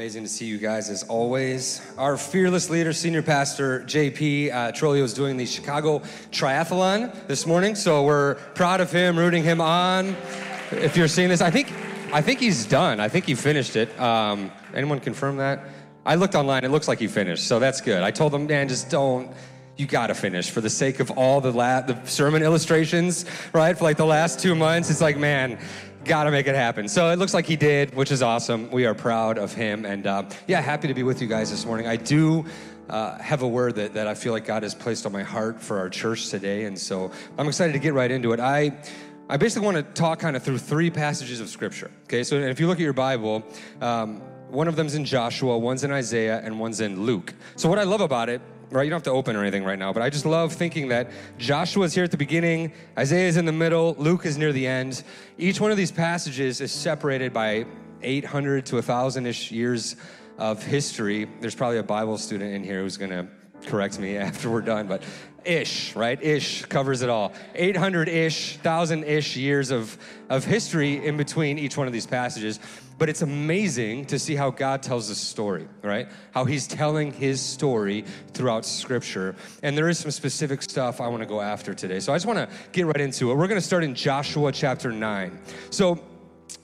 Amazing to see you guys as always. Our fearless leader, senior pastor JP uh, Trolio, is doing the Chicago Triathlon this morning, so we're proud of him, rooting him on. If you're seeing this, I think I think he's done. I think he finished it. Um, anyone confirm that? I looked online; it looks like he finished, so that's good. I told him, man, just don't. You gotta finish for the sake of all the la- the sermon illustrations, right? For like the last two months, it's like, man, got to make it happen. So it looks like he did, which is awesome. We are proud of him. And uh, yeah, happy to be with you guys this morning. I do uh, have a word that, that I feel like God has placed on my heart for our church today. And so I'm excited to get right into it. I. I basically want to talk kind of through three passages of scripture. Okay, so if you look at your Bible, um, one of them's in Joshua, one's in Isaiah, and one's in Luke. So what I love about it right? You don't have to open or anything right now, but I just love thinking that Joshua's here at the beginning, Isaiah's in the middle, Luke is near the end. Each one of these passages is separated by 800 to 1,000 ish years of history. There's probably a Bible student in here who's going to correct me after we're done, but ish, right? Ish covers it all. 800 ish, 1,000 ish years of, of history in between each one of these passages. But it's amazing to see how God tells the story, right? How He's telling His story throughout Scripture. And there is some specific stuff I want to go after today. So I just want to get right into it. We're going to start in Joshua chapter 9. So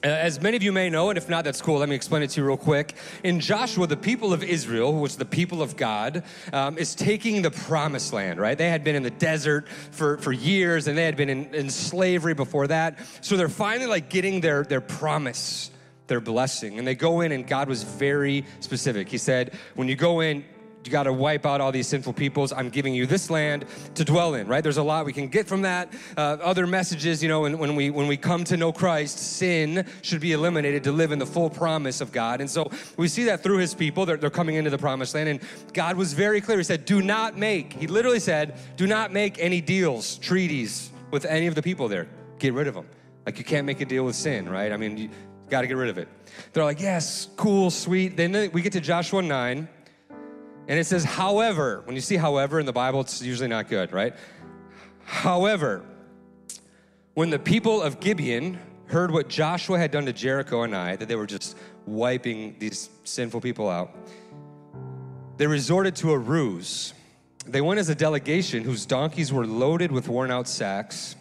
uh, as many of you may know, and if not, that's cool. Let me explain it to you real quick. In Joshua, the people of Israel, which is the people of God, um, is taking the promised land, right? They had been in the desert for, for years and they had been in, in slavery before that. So they're finally like getting their, their promise their blessing. And they go in, and God was very specific. He said, When you go in, you got to wipe out all these sinful peoples. I'm giving you this land to dwell in, right? There's a lot we can get from that. Uh, other messages, you know, when, when, we, when we come to know Christ, sin should be eliminated to live in the full promise of God. And so we see that through his people. They're, they're coming into the promised land. And God was very clear. He said, Do not make, he literally said, Do not make any deals, treaties with any of the people there. Get rid of them. Like you can't make a deal with sin, right? I mean, Got to get rid of it. They're like, yes, cool, sweet. Then we get to Joshua 9, and it says, however, when you see however in the Bible, it's usually not good, right? However, when the people of Gibeon heard what Joshua had done to Jericho and Ai, that they were just wiping these sinful people out, they resorted to a ruse. They went as a delegation whose donkeys were loaded with worn out sacks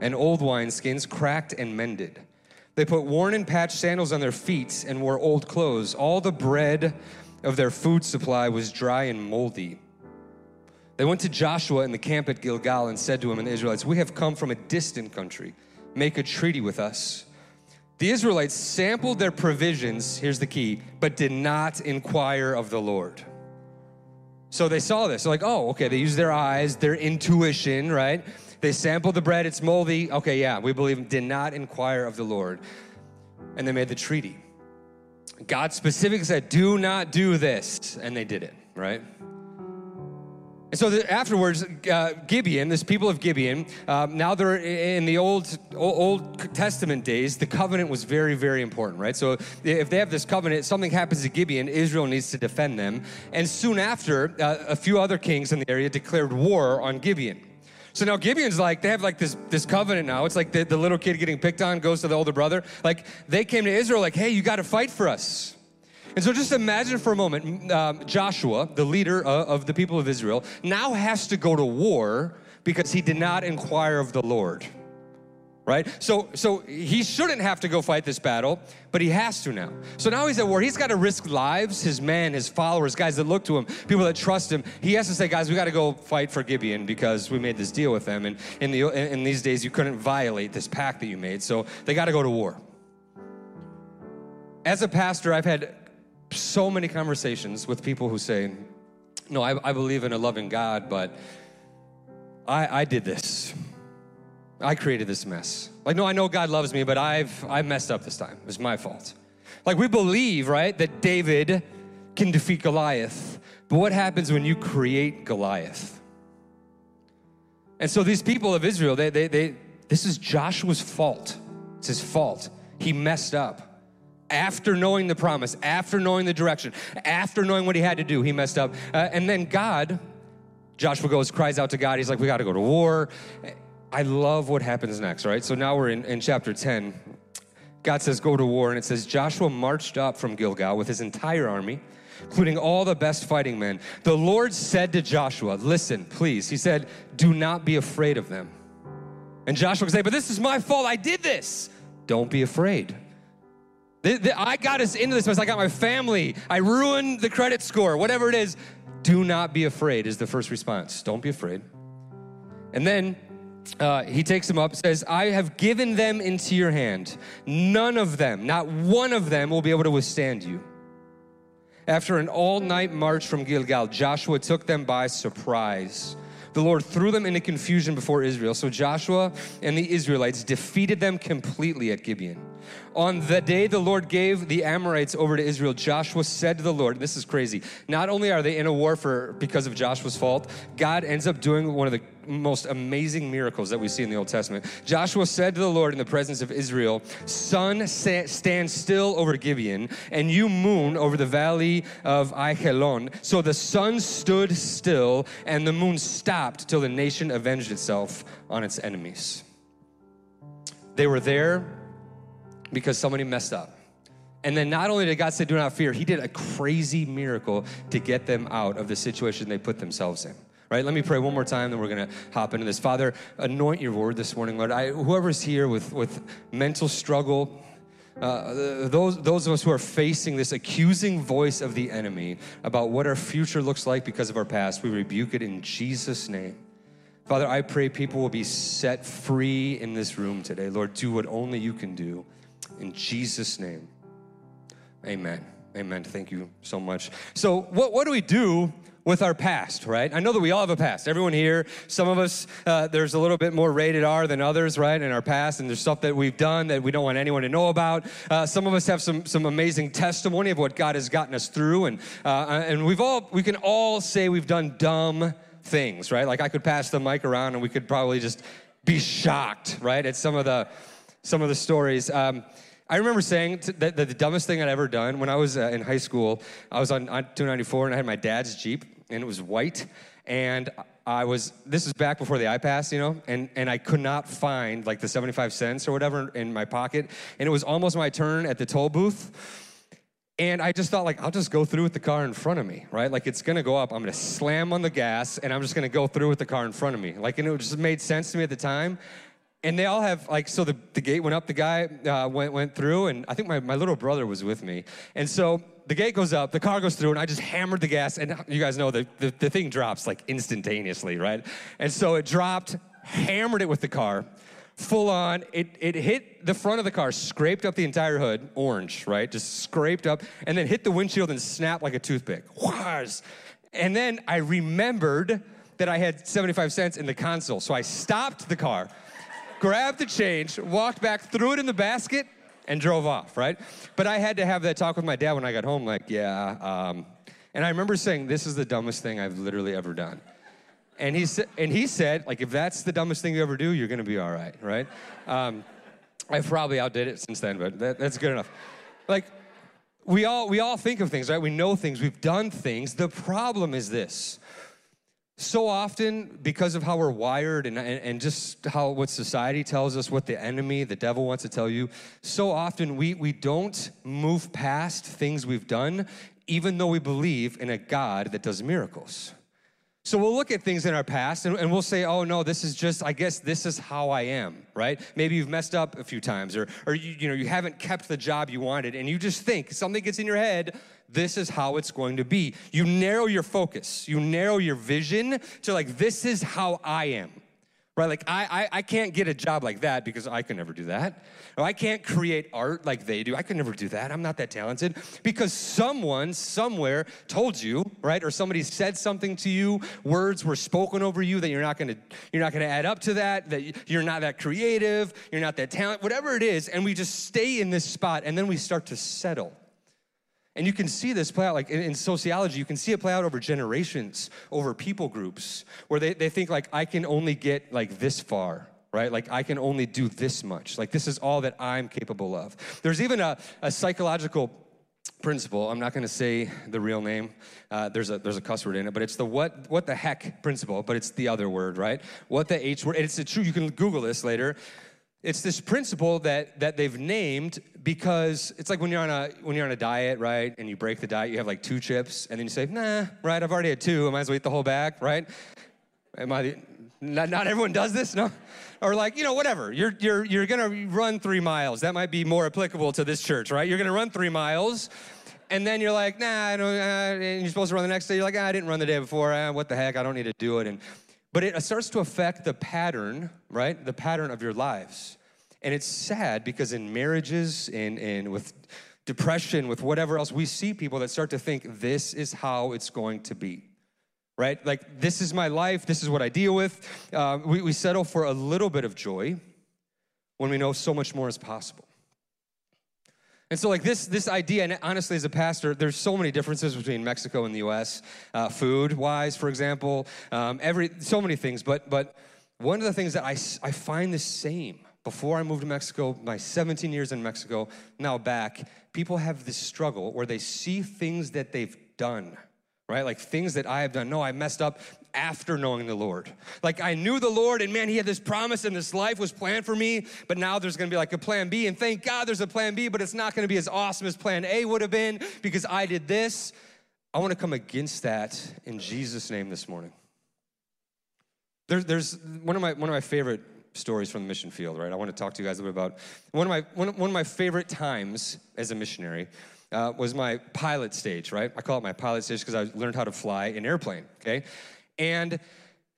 and old wineskins, cracked and mended. They put worn and patched sandals on their feet and wore old clothes. All the bread of their food supply was dry and moldy. They went to Joshua in the camp at Gilgal and said to him and the Israelites, We have come from a distant country. Make a treaty with us. The Israelites sampled their provisions, here's the key, but did not inquire of the Lord. So they saw this. They're like, oh, okay, they used their eyes, their intuition, right? They sampled the bread, it's moldy. Okay, yeah, we believe did not inquire of the Lord. And they made the treaty. God specifically said, do not do this. And they did it, right? And so the, afterwards, uh, Gibeon, this people of Gibeon, um, now they're in the Old Old Testament days. The covenant was very, very important, right? So if they have this covenant, something happens to Gibeon, Israel needs to defend them. And soon after, uh, a few other kings in the area declared war on Gibeon. So now Gibeon's like, they have like this, this covenant now. It's like the, the little kid getting picked on goes to the older brother. Like they came to Israel like, hey, you got to fight for us. And so just imagine for a moment, um, Joshua, the leader of, of the people of Israel, now has to go to war because he did not inquire of the Lord right? So, so he shouldn't have to go fight this battle, but he has to now. So now he's at war. He's got to risk lives, his men, his followers, guys that look to him, people that trust him. He has to say, guys, we got to go fight for Gibeon because we made this deal with them. And in, the, in these days, you couldn't violate this pact that you made. So they got to go to war. As a pastor, I've had so many conversations with people who say, no, I, I believe in a loving God, but I, I did this. I created this mess. Like, no, I know God loves me, but I've I messed up this time. It was my fault. Like we believe, right, that David can defeat Goliath. But what happens when you create Goliath? And so these people of Israel, they, they, they, this is Joshua's fault. It's his fault. He messed up. After knowing the promise, after knowing the direction, after knowing what he had to do, he messed up. Uh, and then God, Joshua goes, cries out to God. He's like, We got to go to war. I love what happens next, right? So now we're in, in chapter 10. God says, Go to war. And it says, Joshua marched up from Gilgal with his entire army including all the best fighting men. The Lord said to Joshua, Listen, please. He said, Do not be afraid of them. And Joshua could say, But this is my fault. I did this. Don't be afraid. I got us into this mess. I got my family. I ruined the credit score, whatever it is. Do not be afraid, is the first response. Don't be afraid. And then uh, he takes them up, says, I have given them into your hand. None of them, not one of them, will be able to withstand you. After an all night march from Gilgal, Joshua took them by surprise. The Lord threw them into confusion before Israel. So Joshua and the Israelites defeated them completely at Gibeon. On the day the Lord gave the Amorites over to Israel, Joshua said to the Lord, This is crazy. Not only are they in a war for because of Joshua's fault, God ends up doing one of the most amazing miracles that we see in the Old Testament. Joshua said to the Lord in the presence of Israel, Sun, stand still over Gibeon, and you moon over the valley of Aijalon. So the sun stood still, and the moon stopped till the nation avenged itself on its enemies. They were there because somebody messed up. And then not only did God say, Do not fear, He did a crazy miracle to get them out of the situation they put themselves in right? Let me pray one more time, then we're going to hop into this. Father, anoint your word this morning, Lord. I, whoever's here with, with mental struggle, uh, those, those of us who are facing this accusing voice of the enemy about what our future looks like because of our past, we rebuke it in Jesus' name. Father, I pray people will be set free in this room today. Lord, do what only you can do. In Jesus' name, amen. Amen. Thank you so much. So, what, what do we do with our past, right? I know that we all have a past. Everyone here, some of us, uh, there's a little bit more rated R than others, right, in our past, and there's stuff that we've done that we don't want anyone to know about. Uh, some of us have some some amazing testimony of what God has gotten us through, and uh, and we've all we can all say we've done dumb things, right? Like I could pass the mic around, and we could probably just be shocked, right, at some of the some of the stories. Um, I remember saying that the dumbest thing I'd ever done when I was uh, in high school. I was on, on 294 and I had my dad's Jeep, and it was white. And I was, this is back before the iPass, you know, and, and I could not find like the 75 cents or whatever in my pocket. And it was almost my turn at the toll booth. And I just thought, like, I'll just go through with the car in front of me, right? Like, it's gonna go up. I'm gonna slam on the gas, and I'm just gonna go through with the car in front of me. Like, and it just made sense to me at the time. And they all have, like, so the, the gate went up, the guy uh, went, went through, and I think my, my little brother was with me. And so the gate goes up, the car goes through, and I just hammered the gas. And you guys know the, the, the thing drops like instantaneously, right? And so it dropped, hammered it with the car, full on. It, it hit the front of the car, scraped up the entire hood, orange, right? Just scraped up, and then hit the windshield and snapped like a toothpick. Whoosh. And then I remembered that I had 75 cents in the console. So I stopped the car, grabbed the change, walked back, threw it in the basket, and drove off, right? But I had to have that talk with my dad when I got home, like, yeah. Um, and I remember saying, this is the dumbest thing I've literally ever done. And he, sa- and he said, like, if that's the dumbest thing you ever do, you're gonna be all right, right? Um, I probably outdid it since then, but that, that's good enough. Like, we all, we all think of things, right? We know things, we've done things. The problem is this so often because of how we're wired and, and, and, just how what society tells us what the enemy the devil wants to tell you so often we, we don't move past things we've done even though we believe in a god that does miracles. So we'll look at things in our past and, and we'll say oh no this is just i guess this is how i am right? Maybe you've messed up a few times or, or you, you know you haven't kept the job you wanted and you just think something gets in your head this is how it's going to be. You narrow your focus, you narrow your vision to like, this is how I am, right? Like, I, I, I, can't get a job like that because I can never do that. Or I can't create art like they do. I can never do that. I'm not that talented. Because someone somewhere told you, right? Or somebody said something to you, words were spoken over you that you're not gonna, you're not gonna add up to that, that you're not that creative, you're not that talented, whatever it is. And we just stay in this spot and then we start to settle. And you can see this play out, like in, in, sociology, you can see it play out over generations, over people groups, where they, they think, like, I can only get like this far, right? Like, I can only do this much. Like, this is all that I'm capable of. There's even a, a psychological principle. I'm not going to say the real name. Uh, there's a there's a cuss word in it, but it's the what what the heck principle. But it's the other word, right? What the H word. It's the true. You can Google this later. It's this principle that, that they've named because it's like when you're on a when you're on a diet, right? And you break the diet, you have like two chips, and then you say, nah, right, I've already had two, I might as well eat the whole bag, right? Am I not, not everyone does this, no? Or like, you know, whatever. You're you're you're gonna run three miles. That might be more applicable to this church, right? You're gonna run three miles. And then you're like, nah, I don't, uh, and you're supposed to run the next day. You're like, ah, I didn't run the day before. Ah, what the heck? I don't need to do it. And but it starts to affect the pattern, right? The pattern of your lives. And it's sad because in marriages and, and with depression, with whatever else, we see people that start to think this is how it's going to be. Right? Like, this is my life, this is what I deal with. Uh, we, we settle for a little bit of joy when we know so much more is possible. And so, like this, this idea, and honestly, as a pastor, there's so many differences between Mexico and the U.S. Uh, food wise, for example, um, every so many things. But but one of the things that I I find the same before I moved to Mexico, my 17 years in Mexico, now back, people have this struggle where they see things that they've done right? Like things that I have done. No, I messed up after knowing the Lord. Like I knew the Lord and man, he had this promise and this life was planned for me, but now there's gonna be like a plan B. And thank God there's a plan B, but it's not gonna be as awesome as plan A would have been because I did this. I wanna come against that in Jesus' name this morning. There, there's one of my one of my favorite stories from the mission field, right? I want to talk to you guys a little bit about one of my one, one of my favorite times as a missionary uh, was my pilot stage, right? I call it my pilot stage because I learned how to fly an airplane, okay? And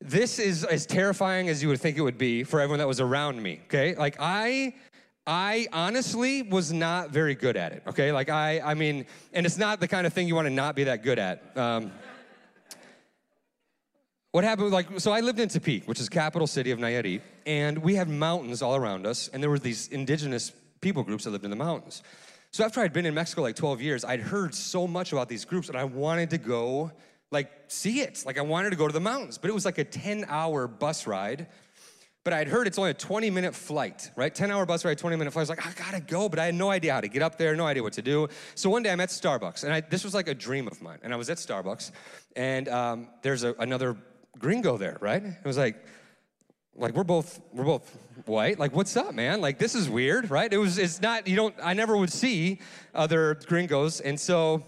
this is as terrifying as you would think it would be for everyone that was around me, okay? Like I I honestly was not very good at it, okay? Like I I mean, and it's not the kind of thing you want to not be that good at. Um, what happened, like, so I lived in Tepic, which is capital city of Nayarit, and we had mountains all around us, and there were these indigenous people groups that lived in the mountains. So after I'd been in Mexico like 12 years, I'd heard so much about these groups and I wanted to go like see it. Like I wanted to go to the mountains, but it was like a 10 hour bus ride. But I'd heard it's only a 20 minute flight, right? 10 hour bus ride, 20 minute flight. I was like, I gotta go, but I had no idea how to get up there, no idea what to do. So one day I'm at Starbucks, and I, this was like a dream of mine. And I was at Starbucks, and um, there's a, another gringo there, right? It was like, like we're both we're both white like what's up man like this is weird right it was it's not you don't i never would see other gringos and so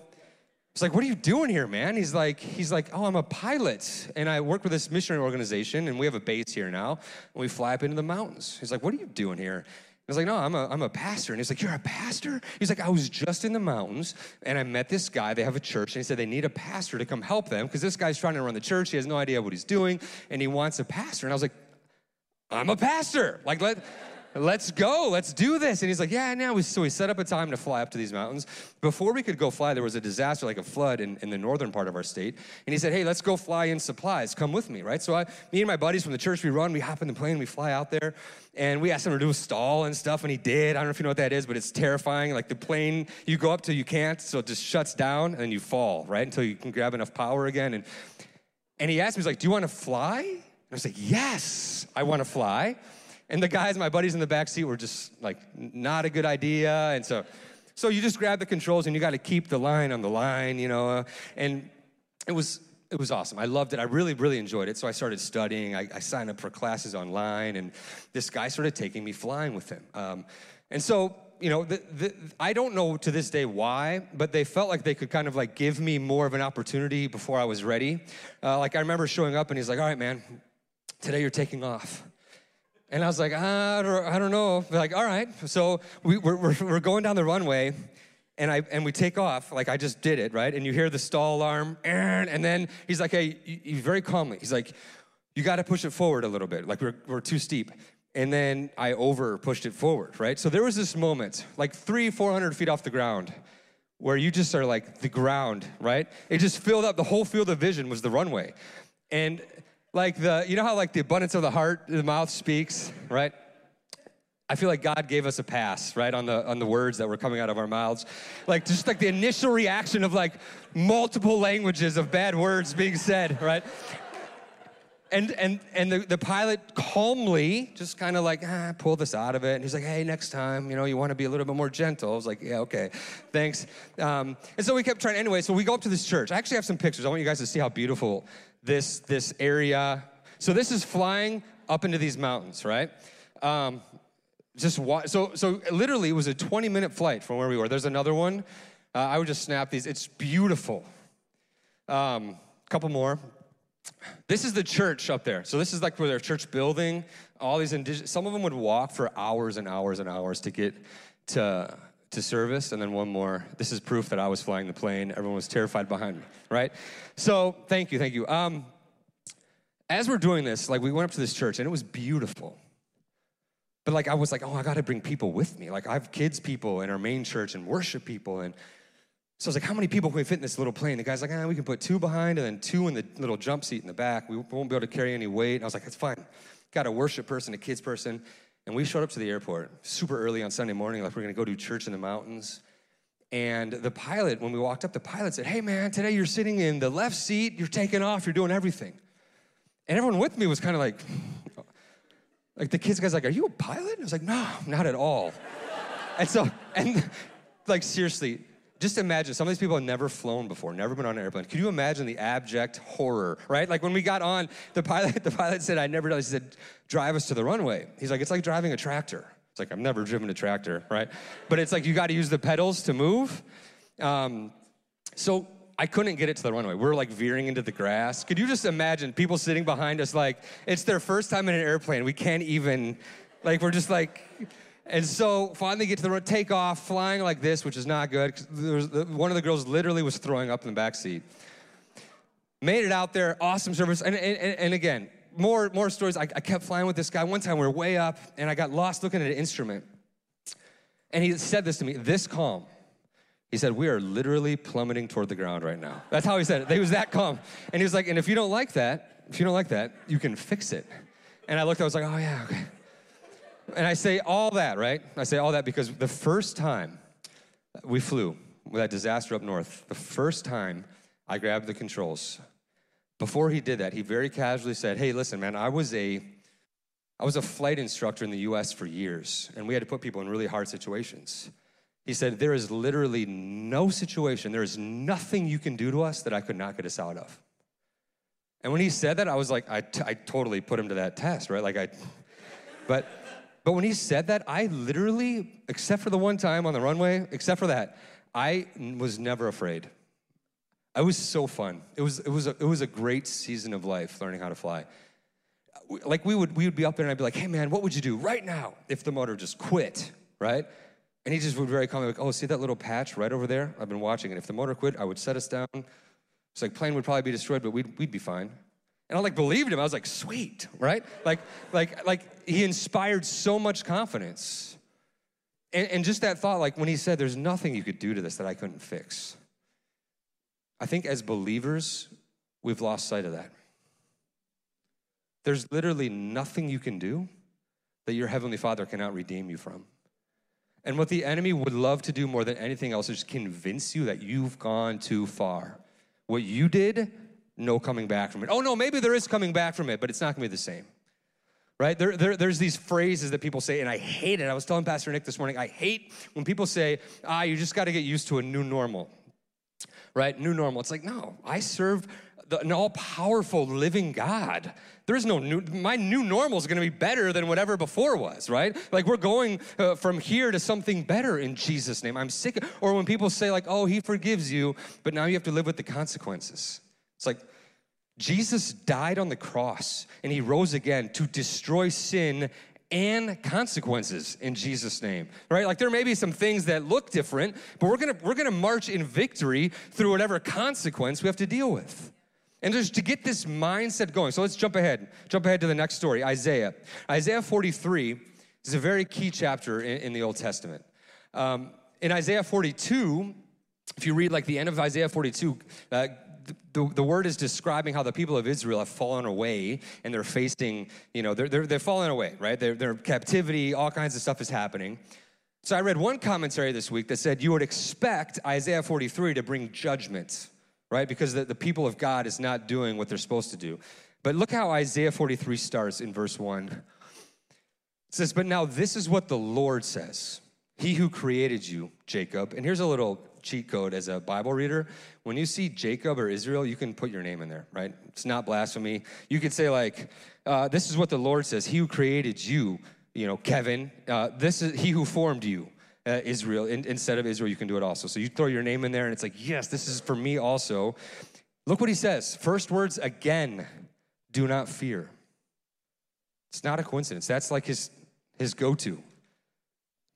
it's like what are you doing here man he's like he's like oh i'm a pilot and i work with this missionary organization and we have a base here now and we fly up into the mountains he's like what are you doing here I was like, no, I'm a, I'm a pastor. And he's like, you're a pastor? He's like, I was just in the mountains and I met this guy. They have a church and he said they need a pastor to come help them because this guy's trying to run the church. He has no idea what he's doing and he wants a pastor. And I was like, I'm a pastor. Like, let, let's go, let's do this. And he's like, yeah, now. So we set up a time to fly up to these mountains. Before we could go fly, there was a disaster, like a flood in, in the northern part of our state. And he said, hey, let's go fly in supplies. Come with me, right? So I, me and my buddies from the church, we run, we hop in the plane, we fly out there. And we asked him to do a stall and stuff, and he did. I don't know if you know what that is, but it's terrifying. Like the plane, you go up till you can't, so it just shuts down, and then you fall, right? Until you can grab enough power again. And, and he asked me, he's like, do you want to fly? I was like, yes, I want to fly. And the guys, my buddies in the back seat, were just like, not a good idea. And so, so you just grab the controls and you got to keep the line on the line, you know. Uh, and it was it was awesome. I loved it. I really, really enjoyed it. So I started studying. I, I signed up for classes online, and this guy started taking me flying with him. Um, and so you know, the, the, I don't know to this day why, but they felt like they could kind of like give me more of an opportunity before I was ready. Uh, like I remember showing up and he's like, all right, man, today you're taking off. And I was like, I don't, I don't know. They're like, all right. So we, we're, we're, going down the runway and I and we take off like I just did it, right? And you hear the stall alarm, and then he's like, hey, very calmly, he's like, you got to push it forward a little bit. Like we're, we're too steep. And then I over pushed it forward, right? So there was this moment, like three, 400 feet off the ground, where you just are like the ground, right? It just filled up. The whole field of vision was the runway. And like the, you know how like the abundance of the heart, the mouth speaks, right? I feel like God gave us a pass, right, on the on the words that were coming out of our mouths. Like just like the initial reaction of like multiple languages of bad words being said, right? And and and the, the pilot calmly just kind of like ah, pull this out of it. And he's like, hey, next time, you know, you want to be a little bit more gentle. I was like, yeah, okay, thanks. Um, and so we kept trying anyway. So we go up to this church. I actually have some pictures. I want you guys to see how beautiful this this area. So this is flying up into these mountains, right? Um, just wa- so so literally it was a 20 minute flight from where we were. There's another one. Uh, I would just snap these. It's beautiful. Um, couple more. This is the church up there. So this is like where their church building. All these indigenous. Some of them would walk for hours and hours and hours to get to to service. And then one more. This is proof that I was flying the plane. Everyone was terrified behind me. Right. So thank you, thank you. Um, as we're doing this, like we went up to this church and it was beautiful. But like I was like, oh, I got to bring people with me. Like I have kids people in our main church and worship people and so I was like, how many people can we fit in this little plane? The guy's like, ah, we can put two behind and then two in the little jump seat in the back. We won't be able to carry any weight. And I was like, that's fine. Got a worship person, a kids person. And we showed up to the airport super early on Sunday morning, like we're gonna go do church in the mountains. And the pilot, when we walked up, the pilot said, hey man, today you're sitting in the left seat, you're taking off, you're doing everything. And everyone with me was kind of like, like the kids guy's like, are you a pilot? And I was like, no, not at all. and so, and like seriously, just imagine some of these people have never flown before, never been on an airplane. Can you imagine the abject horror, right? Like when we got on, the pilot, the pilot said, I never done He said, drive us to the runway. He's like, it's like driving a tractor. It's like, I've never driven a tractor, right? But it's like you got to use the pedals to move. Um, so I couldn't get it to the runway. We are like veering into the grass. Could you just imagine people sitting behind us like it's their first time in an airplane? We can't even, like, we're just like, and so finally get to the road, take off, flying like this, which is not good. Was, one of the girls literally was throwing up in the back seat. Made it out there, awesome service. And, and, and again, more, more stories. I, I kept flying with this guy. One time we were way up and I got lost looking at an instrument. And he said this to me, this calm. He said, We are literally plummeting toward the ground right now. That's how he said it. He was that calm. And he was like, And if you don't like that, if you don't like that, you can fix it. And I looked, I was like, Oh, yeah, okay. And I say all that, right? I say all that because the first time we flew with that disaster up north, the first time I grabbed the controls, before he did that, he very casually said, Hey, listen, man, I was a I was a flight instructor in the US for years, and we had to put people in really hard situations. He said, There is literally no situation, there is nothing you can do to us that I could not get us out of. And when he said that, I was like, I, t- I totally put him to that test, right? Like, I, but but when he said that, I literally, except for the one time on the runway, except for that, I was never afraid. I was so fun. It was, it was, a, it was a great season of life learning how to fly. Like we would, we would be up there and I'd be like, hey man, what would you do right now if the motor just quit, right? And he just would very calmly like, oh, see that little patch right over there? I've been watching it. If the motor quit, I would set us down. It's like plane would probably be destroyed, but we'd, we'd be fine. And I like believed him. I was like, sweet, right? Like, like, like he inspired so much confidence. And, and just that thought, like when he said, there's nothing you could do to this that I couldn't fix. I think as believers, we've lost sight of that. There's literally nothing you can do that your Heavenly Father cannot redeem you from. And what the enemy would love to do more than anything else is convince you that you've gone too far. What you did no coming back from it. Oh, no, maybe there is coming back from it, but it's not gonna be the same. Right? There, there, there's these phrases that people say, and I hate it. I was telling Pastor Nick this morning, I hate when people say, ah, you just gotta get used to a new normal. Right? New normal. It's like, no, I serve the, an all powerful living God. There is no new, my new normal is going to be better than whatever before was, right? Like we're going uh, from here to something better in Jesus' name. I'm sick. Or when people say, like, oh, he forgives you, but now you have to live with the consequences. It's like Jesus died on the cross and he rose again to destroy sin and consequences in Jesus name. Right? Like there may be some things that look different, but we're going to we're going to march in victory through whatever consequence we have to deal with. And just to get this mindset going. So let's jump ahead. Jump ahead to the next story Isaiah. Isaiah 43 is a very key chapter in, in the Old Testament. Um, in Isaiah 42, if you read like the end of Isaiah 42, uh, the, the word is describing how the people of Israel have fallen away and they're facing, you know, they're, they're, they're falling away, right? They're, they're captivity, all kinds of stuff is happening. So I read one commentary this week that said you would expect Isaiah 43 to bring judgment, right? Because the, the people of God is not doing what they're supposed to do. But look how Isaiah 43 starts in verse 1. It says, But now this is what the Lord says He who created you, Jacob. And here's a little cheat code as a Bible reader. When you see Jacob or Israel, you can put your name in there, right? It's not blasphemy. You could say, like, uh, This is what the Lord says He who created you, you know, Kevin. Uh, this is He who formed you. Uh, Israel, in, instead of Israel, you can do it also. So you throw your name in there, and it's like, yes, this is for me also. Look what he says. First words again, do not fear. It's not a coincidence. That's like his, his go to.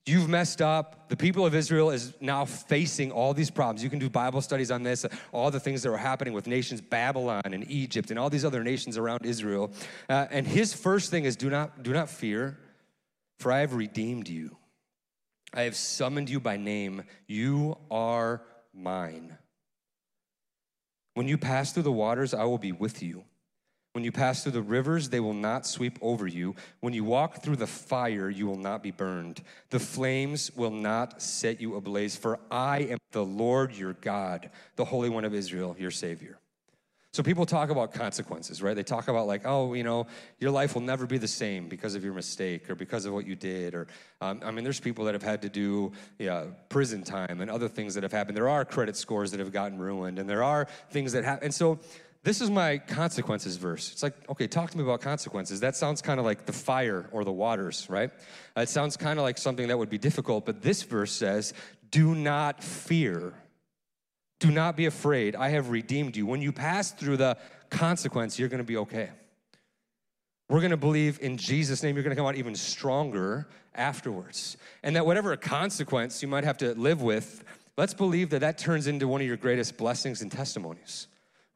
You've messed up. The people of Israel is now facing all these problems. You can do Bible studies on this, all the things that were happening with nations Babylon and Egypt and all these other nations around Israel. Uh, and his first thing is do not, do not fear, for I have redeemed you. I have summoned you by name. You are mine. When you pass through the waters, I will be with you. When you pass through the rivers, they will not sweep over you. When you walk through the fire, you will not be burned. The flames will not set you ablaze, for I am the Lord your God, the Holy One of Israel, your Savior. So people talk about consequences, right? They talk about like, oh, you know, your life will never be the same because of your mistake or because of what you did. Or, um, I mean, there's people that have had to do yeah, prison time and other things that have happened. There are credit scores that have gotten ruined, and there are things that happen. And so this is my consequences verse. It's like, okay, talk to me about consequences. That sounds kind of like the fire or the waters, right? Uh, it sounds kind of like something that would be difficult, but this verse says, do not fear. Do not be afraid. I have redeemed you. When you pass through the consequence, you're going to be okay. We're going to believe in Jesus' name, you're going to come out even stronger afterwards. And that whatever consequence you might have to live with, let's believe that that turns into one of your greatest blessings and testimonies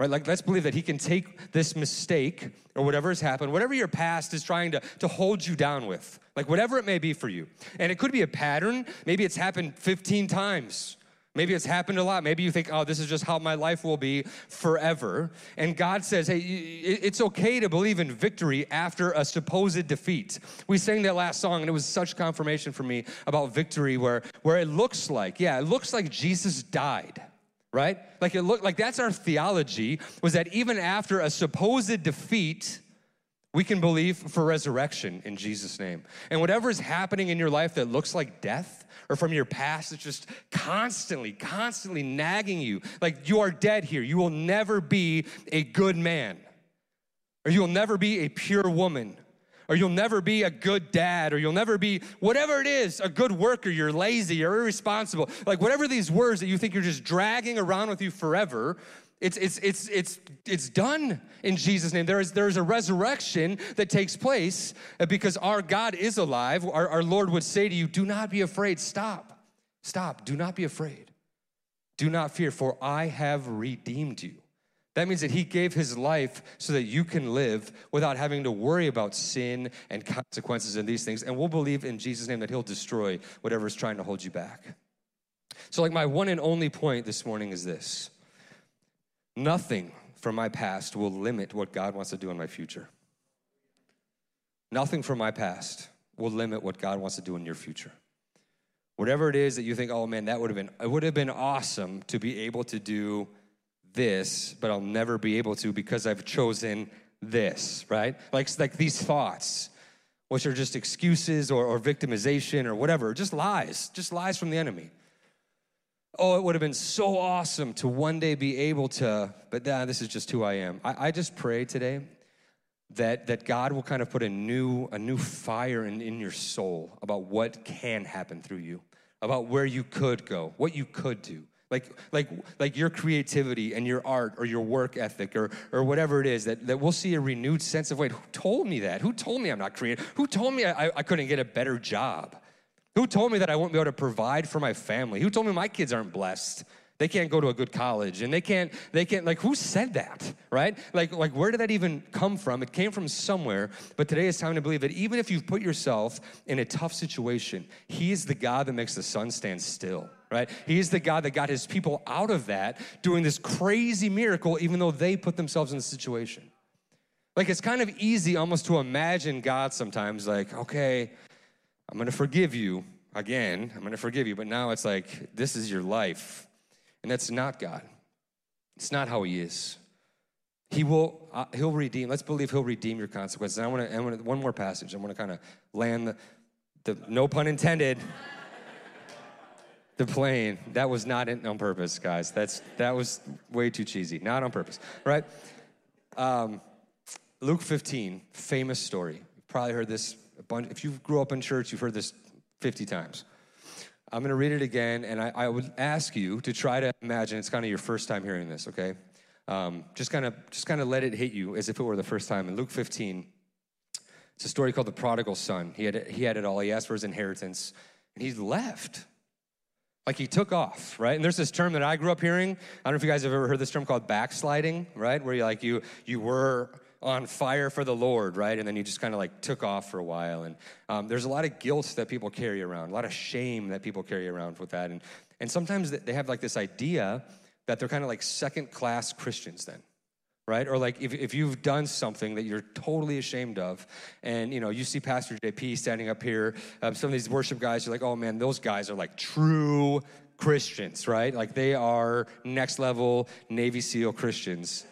right? Like, let's believe that He can take this mistake or whatever has happened, whatever your past is trying to, to hold you down with, like whatever it may be for you. And it could be a pattern. Maybe it's happened 15 times. Maybe it's happened a lot. Maybe you think, oh, this is just how my life will be forever. And God says, hey, it's okay to believe in victory after a supposed defeat. We sang that last song, and it was such confirmation for me about victory, where, where it looks like, yeah, it looks like Jesus died right? Like it looked like that's our theology was that even after a supposed defeat, we can believe for resurrection in Jesus' name. And whatever is happening in your life that looks like death or from your past, it's just constantly, constantly nagging you. Like you are dead here. You will never be a good man, or you will never be a pure woman, or you'll never be a good dad, or you'll never be whatever it is, a good worker, you're lazy, you're irresponsible. Like whatever these words that you think you're just dragging around with you forever, it's, it's, it's, it's, it's done in Jesus' name. There is, there is a resurrection that takes place uh, because our God is alive. Our, our Lord would say to you, Do not be afraid. Stop. Stop. Do not be afraid. Do not fear, for I have redeemed you. That means that he gave his life so that you can live without having to worry about sin and consequences and these things. And we'll believe in Jesus' name that he'll destroy whatever is trying to hold you back. So, like, my one and only point this morning is this nothing from my past will limit what God wants to do in my future. Nothing from my past will limit what God wants to do in your future. Whatever it is that you think, oh man, that would have been, it would have been awesome to be able to do this, but I'll never be able to because I've chosen this, right? Like, like these thoughts, which are just excuses or, or victimization or whatever, just lies, just lies from the enemy. Oh, it would have been so awesome to one day be able to, but nah, this is just who I am. I, I just pray today that, that God will kind of put a new, a new fire in, in your soul about what can happen through you, about where you could go, what you could do like like like your creativity and your art or your work ethic or or whatever it is that, that we'll see a renewed sense of wait who told me that? Who told me i'm not creative? Who told me I, I couldn't get a better job? Who told me that i won't be able to provide for my family? Who told me my kids aren't blessed? They can't go to a good college and they can't, they can't, like, who said that, right? Like, like, where did that even come from? It came from somewhere, but today it's time to believe that even if you've put yourself in a tough situation, He is the God that makes the sun stand still, right? He is the God that got His people out of that, doing this crazy miracle, even though they put themselves in the situation. Like, it's kind of easy almost to imagine God sometimes, like, okay, I'm gonna forgive you again, I'm gonna forgive you, but now it's like, this is your life and that's not God. It's not how He is. He will, uh, He'll redeem. Let's believe He'll redeem your consequences. And I want to one more passage. I want to kind of land the, the, no pun intended, the plane. That was not on purpose, guys. That's, that was way too cheesy. Not on purpose, right? Um, Luke 15, famous story. You've probably heard this a bunch. If you grew up in church, you've heard this 50 times. I'm going to read it again, and I, I, would ask you to try to imagine it's kind of your first time hearing this. Okay, um, just kind of just kind of let it hit you as if it were the first time. In Luke 15, it's a story called the prodigal son. He had he had it all. He asked for his inheritance, and he left. Like he took off, right? And there's this term that I grew up hearing. I don't know if you guys have ever heard this term called backsliding, right? Where you like you you were on fire for the Lord, right? And then you just kind of like took off for a while. And um, there's a lot of guilt that people carry around, a lot of shame that people carry around with that. And, and sometimes they have like this idea that they're kind of like second class Christians then. Right? Or like if, if you've done something that you're totally ashamed of, and you know, you see Pastor JP standing up here, um, some of these worship guys, you're like, oh man, those guys are like true Christians, right? Like they are next level Navy SEAL Christians.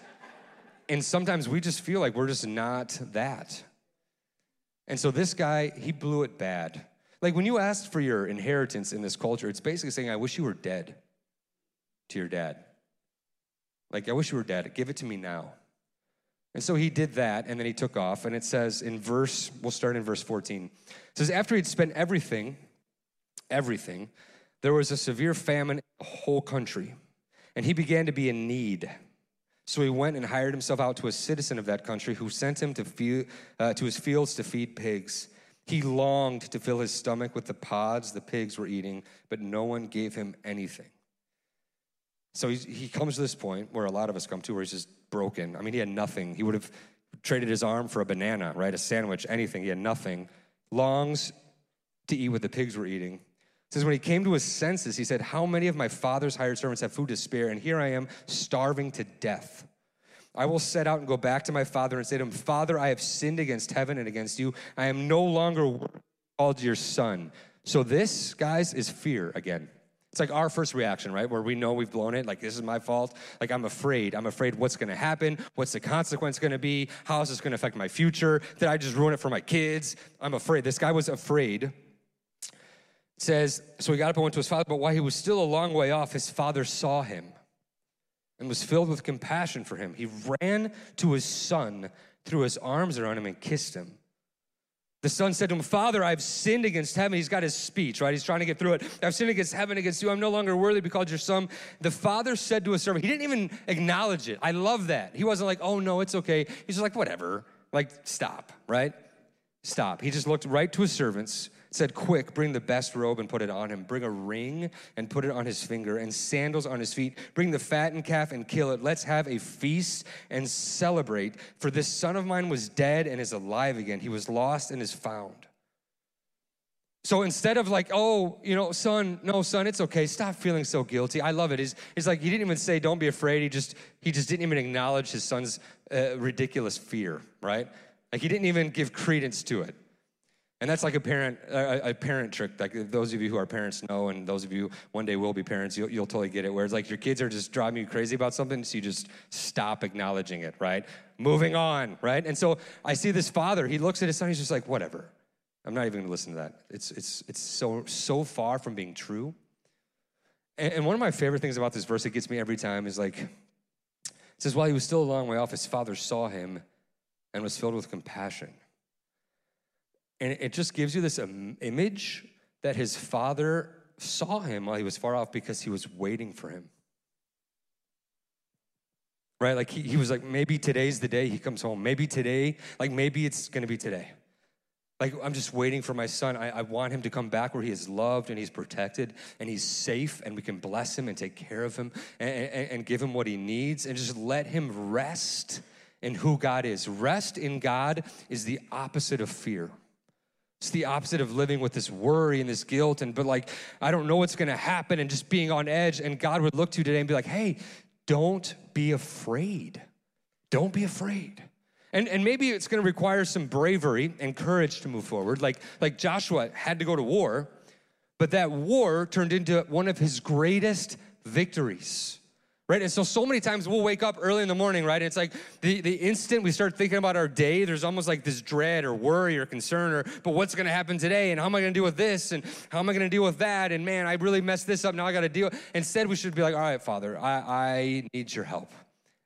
And sometimes we just feel like we're just not that. And so this guy, he blew it bad. Like when you ask for your inheritance in this culture, it's basically saying, I wish you were dead to your dad. Like, I wish you were dead. Give it to me now. And so he did that, and then he took off. And it says in verse, we'll start in verse 14. It says, After he'd spent everything, everything, there was a severe famine in the whole country, and he began to be in need. So he went and hired himself out to a citizen of that country who sent him to, uh, to his fields to feed pigs. He longed to fill his stomach with the pods the pigs were eating, but no one gave him anything. So he comes to this point where a lot of us come to, where he's just broken. I mean, he had nothing. He would have traded his arm for a banana, right? A sandwich, anything. He had nothing. Longs to eat what the pigs were eating. It says, when he came to his senses, he said, How many of my father's hired servants have food to spare? And here I am starving to death. I will set out and go back to my father and say to him, Father, I have sinned against heaven and against you. I am no longer called your son. So, this, guys, is fear again. It's like our first reaction, right? Where we know we've blown it. Like, this is my fault. Like, I'm afraid. I'm afraid what's going to happen. What's the consequence going to be? How is this going to affect my future? Did I just ruin it for my kids? I'm afraid. This guy was afraid says, So he got up and went to his father, but while he was still a long way off, his father saw him and was filled with compassion for him. He ran to his son, threw his arms around him, and kissed him. The son said to him, Father, I've sinned against heaven. He's got his speech, right? He's trying to get through it. I've sinned against heaven, against you. I'm no longer worthy because your son. The father said to his servant, he didn't even acknowledge it. I love that. He wasn't like, oh, no, it's okay. He's just like, whatever. Like, stop, right? Stop. He just looked right to his servants said, Quick, bring the best robe and put it on him. Bring a ring and put it on his finger, and sandals on his feet. Bring the fattened calf and kill it. Let's have a feast and celebrate. For this son of mine was dead and is alive again. He was lost and is found. So instead of like, oh, you know, son, no, son, it's okay. Stop feeling so guilty. I love it. He's, he's like, he didn't even say, don't be afraid. He just, he just didn't even acknowledge his son's uh, ridiculous fear, right? Like he didn't even give credence to it. And that's like a parent, a, a, parent trick. Like those of you who are parents know, and those of you one day will be parents, you'll, you'll totally get it. Where it's like your kids are just driving you crazy about something, so you just stop acknowledging it, right? Moving on, right? And so I see this father. He looks at his son. He's just like, whatever. I'm not even going to listen to that. It's it's it's so so far from being true. And, and one of my favorite things about this verse, it gets me every time, is like, it says, while he was still a long way off, his father saw him and was filled with compassion. And it just gives you this image that his father saw him while he was far off because he was waiting for him. Right? Like he, he was like, maybe today's the day he comes home. Maybe today, like maybe it's gonna be today. Like, I'm just waiting for my son. I, I, want him to come back where he is loved and he's protected and he's safe and we can bless him and take care of him and, and, and give him what he needs and just let him rest in who God is. Rest in God is the opposite of fear. It's the opposite of living with this worry and this guilt and but like I don't know what's going to happen and just being on edge and God would look to you today and be like, "Hey, don't be afraid. Don't be afraid." And, and maybe it's going to require some bravery and courage to move forward. Like, like Joshua had to go to war, but that war turned into one of his greatest victories. Right? And so, so many times we'll wake up early in the morning, right? And it's like the, the instant we start thinking about our day, there's almost like this dread or worry or concern or, but what's gonna happen today? And how am I gonna deal with this? And how am I gonna deal with that? And man, I really messed this up. Now I gotta deal. Instead, we should be like, all right, Father, I, I need your help.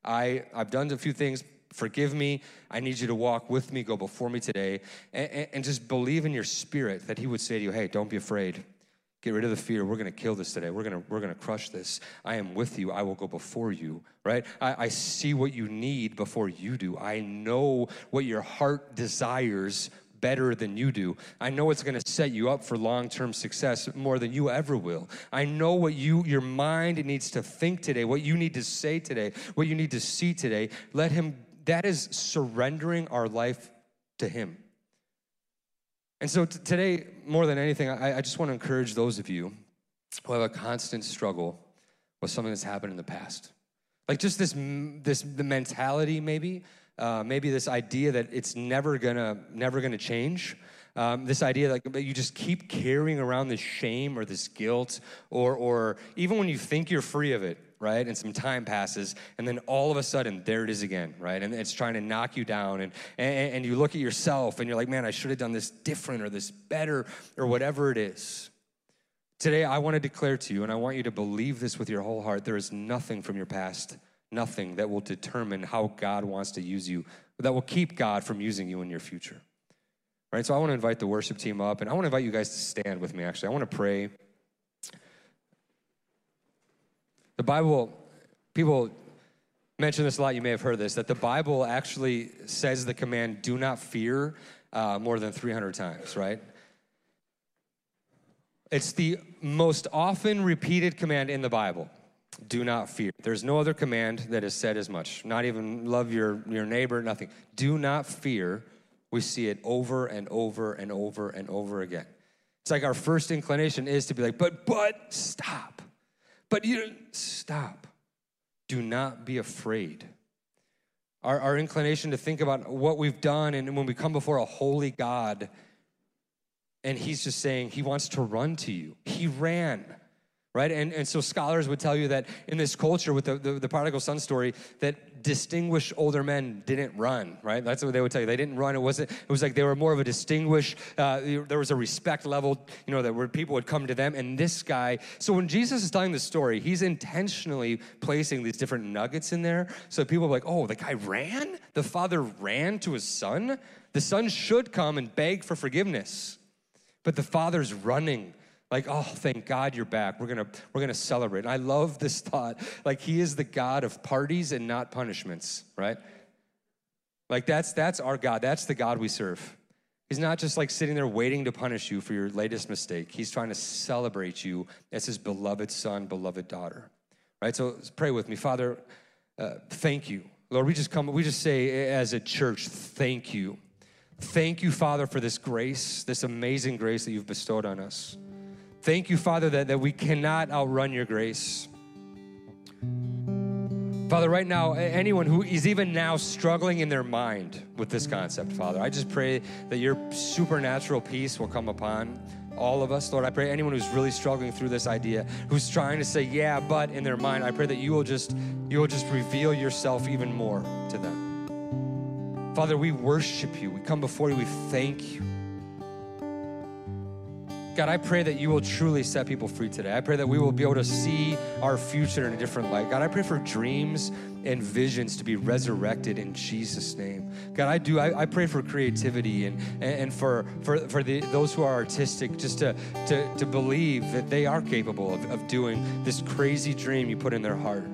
I, I've done a few things Forgive me. I need you to walk with me, go before me today, and, and, just believe in your spirit that He would say to you, hey, don't be afraid. Get rid of the fear. We're going to kill this today. We're going to, we're going to crush this. I am with you. I will go before you, right? I, I see what you need before you do. I know what your heart desires better than you do. I know it's going to set you up for long-term success more than you ever will. I know what you your mind needs to think today, what you need to say today, what you need to see today. Let him that is surrendering our life to Him. And so t- today, more than anything, I, I just want to encourage those of you who have a constant struggle with something that's happened in the past. Like just this, this the mentality, maybe, uh, maybe this idea that it's never gonna, never gonna change. Um, this idea that you just keep carrying around this shame or this guilt, or, or even when you think you're free of it, right? And some time passes, and then all of a sudden, there it is again, right? And it's trying to knock you down. And, and, and you look at yourself and you're like, man, I should have done this different or this better or whatever it is. Today, I want to declare to you, and I want you to believe this with your whole heart there is nothing from your past, nothing that will determine how God wants to use you, that will keep God from using you in your future. Right? So I want to invite the worship team up, and I want to invite you guys to stand with me, actually. I want to pray. The Bible, people mention this a lot, you may have heard this, that the Bible actually says the command, do not fear, uh, more than 300 times, right? It's the most often repeated command in the Bible. Do not fear. There's no other command that is said as much. Not even love your, your neighbor, nothing. Do not fear. We see it over and over and over and over again. It's like our first inclination is to be like, but, but, stop. But you stop. Do not be afraid. Our, our inclination to think about what we've done, and when we come before a holy God, and He's just saying He wants to run to you. He ran right? And, and so scholars would tell you that in this culture with the, the, the, prodigal son story, that distinguished older men didn't run, right? That's what they would tell you. They didn't run. It wasn't, it was like they were more of a distinguished, uh, there was a respect level, you know, that where people would come to them. And this guy, so when Jesus is telling the story, he's intentionally placing these different nuggets in there. So people are like, oh, the guy ran? The father ran to his son? The son should come and beg for forgiveness. But the father's running like oh thank god you're back. We're gonna we're gonna celebrate. And i love this thought. Like he is the god of parties and not punishments right? Like that's that's our god. That's the god we serve. He's not just like sitting there waiting to punish you for your latest mistake. He's trying to celebrate you as his beloved son beloved daughter right? So pray with me. Father uh, thank you. Lord we just come we just say as a church thank you. Thank you father for this grace this amazing grace that you've bestowed on us Thank you, Father, that, that we cannot outrun your grace. Father, right now, anyone who is even now struggling in their mind with this concept, Father, I just pray that your supernatural peace will come upon all of us. Lord, I pray anyone who's really struggling through this idea, who's trying to say, yeah, but in their mind, I pray that you will just, you will just reveal yourself even more to them. Father, we worship you. We come before you. We thank you. God, I pray that you will truly set people free today. I pray that we will be able to see our future in a different light. God, I pray for dreams and visions to be resurrected in Jesus' name. God, I do. I, I pray for creativity and, and for, for, for the, those who are artistic just to, to, to believe that they are capable of, of doing this crazy dream you put in their heart.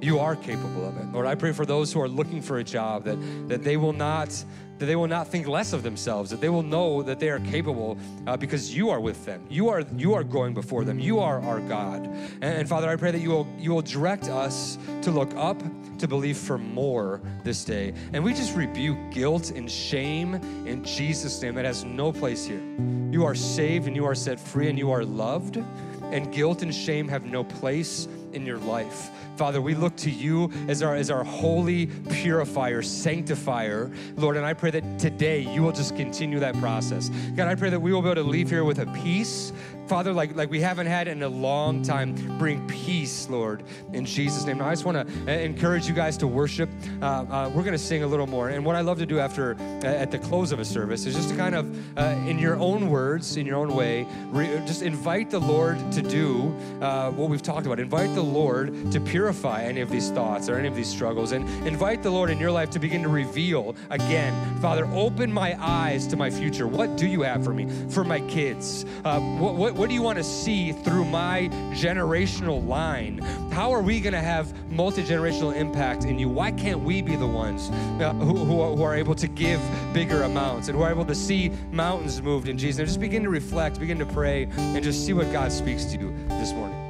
You are capable of it. Lord, I pray for those who are looking for a job that, that they will not that they will not think less of themselves, that they will know that they are capable uh, because you are with them. You are you are going before them. You are our God. And, and Father, I pray that you will you will direct us to look up, to believe for more this day. And we just rebuke guilt and shame in Jesus' name. It has no place here. You are saved and you are set free and you are loved. And guilt and shame have no place in your life. Father, we look to you as our, as our holy purifier, sanctifier, Lord, and I pray that today you will just continue that process. God, I pray that we will be able to leave here with a peace Father, like, like we haven't had in a long time, bring peace, Lord, in Jesus' name. Now, I just want to uh, encourage you guys to worship. Uh, uh, we're going to sing a little more. And what I love to do after, uh, at the close of a service, is just to kind of, uh, in your own words, in your own way, re- just invite the Lord to do uh, what we've talked about. Invite the Lord to purify any of these thoughts or any of these struggles. And invite the Lord in your life to begin to reveal again, Father, open my eyes to my future. What do you have for me, for my kids? what, what what do you want to see through my generational line? How are we going to have multi generational impact in you? Why can't we be the ones uh, who, who, are, who, are, able to give bigger amounts and who are able to see mountains moved in Jesus? And just begin to reflect, begin to pray, and just see what God speaks to you this morning.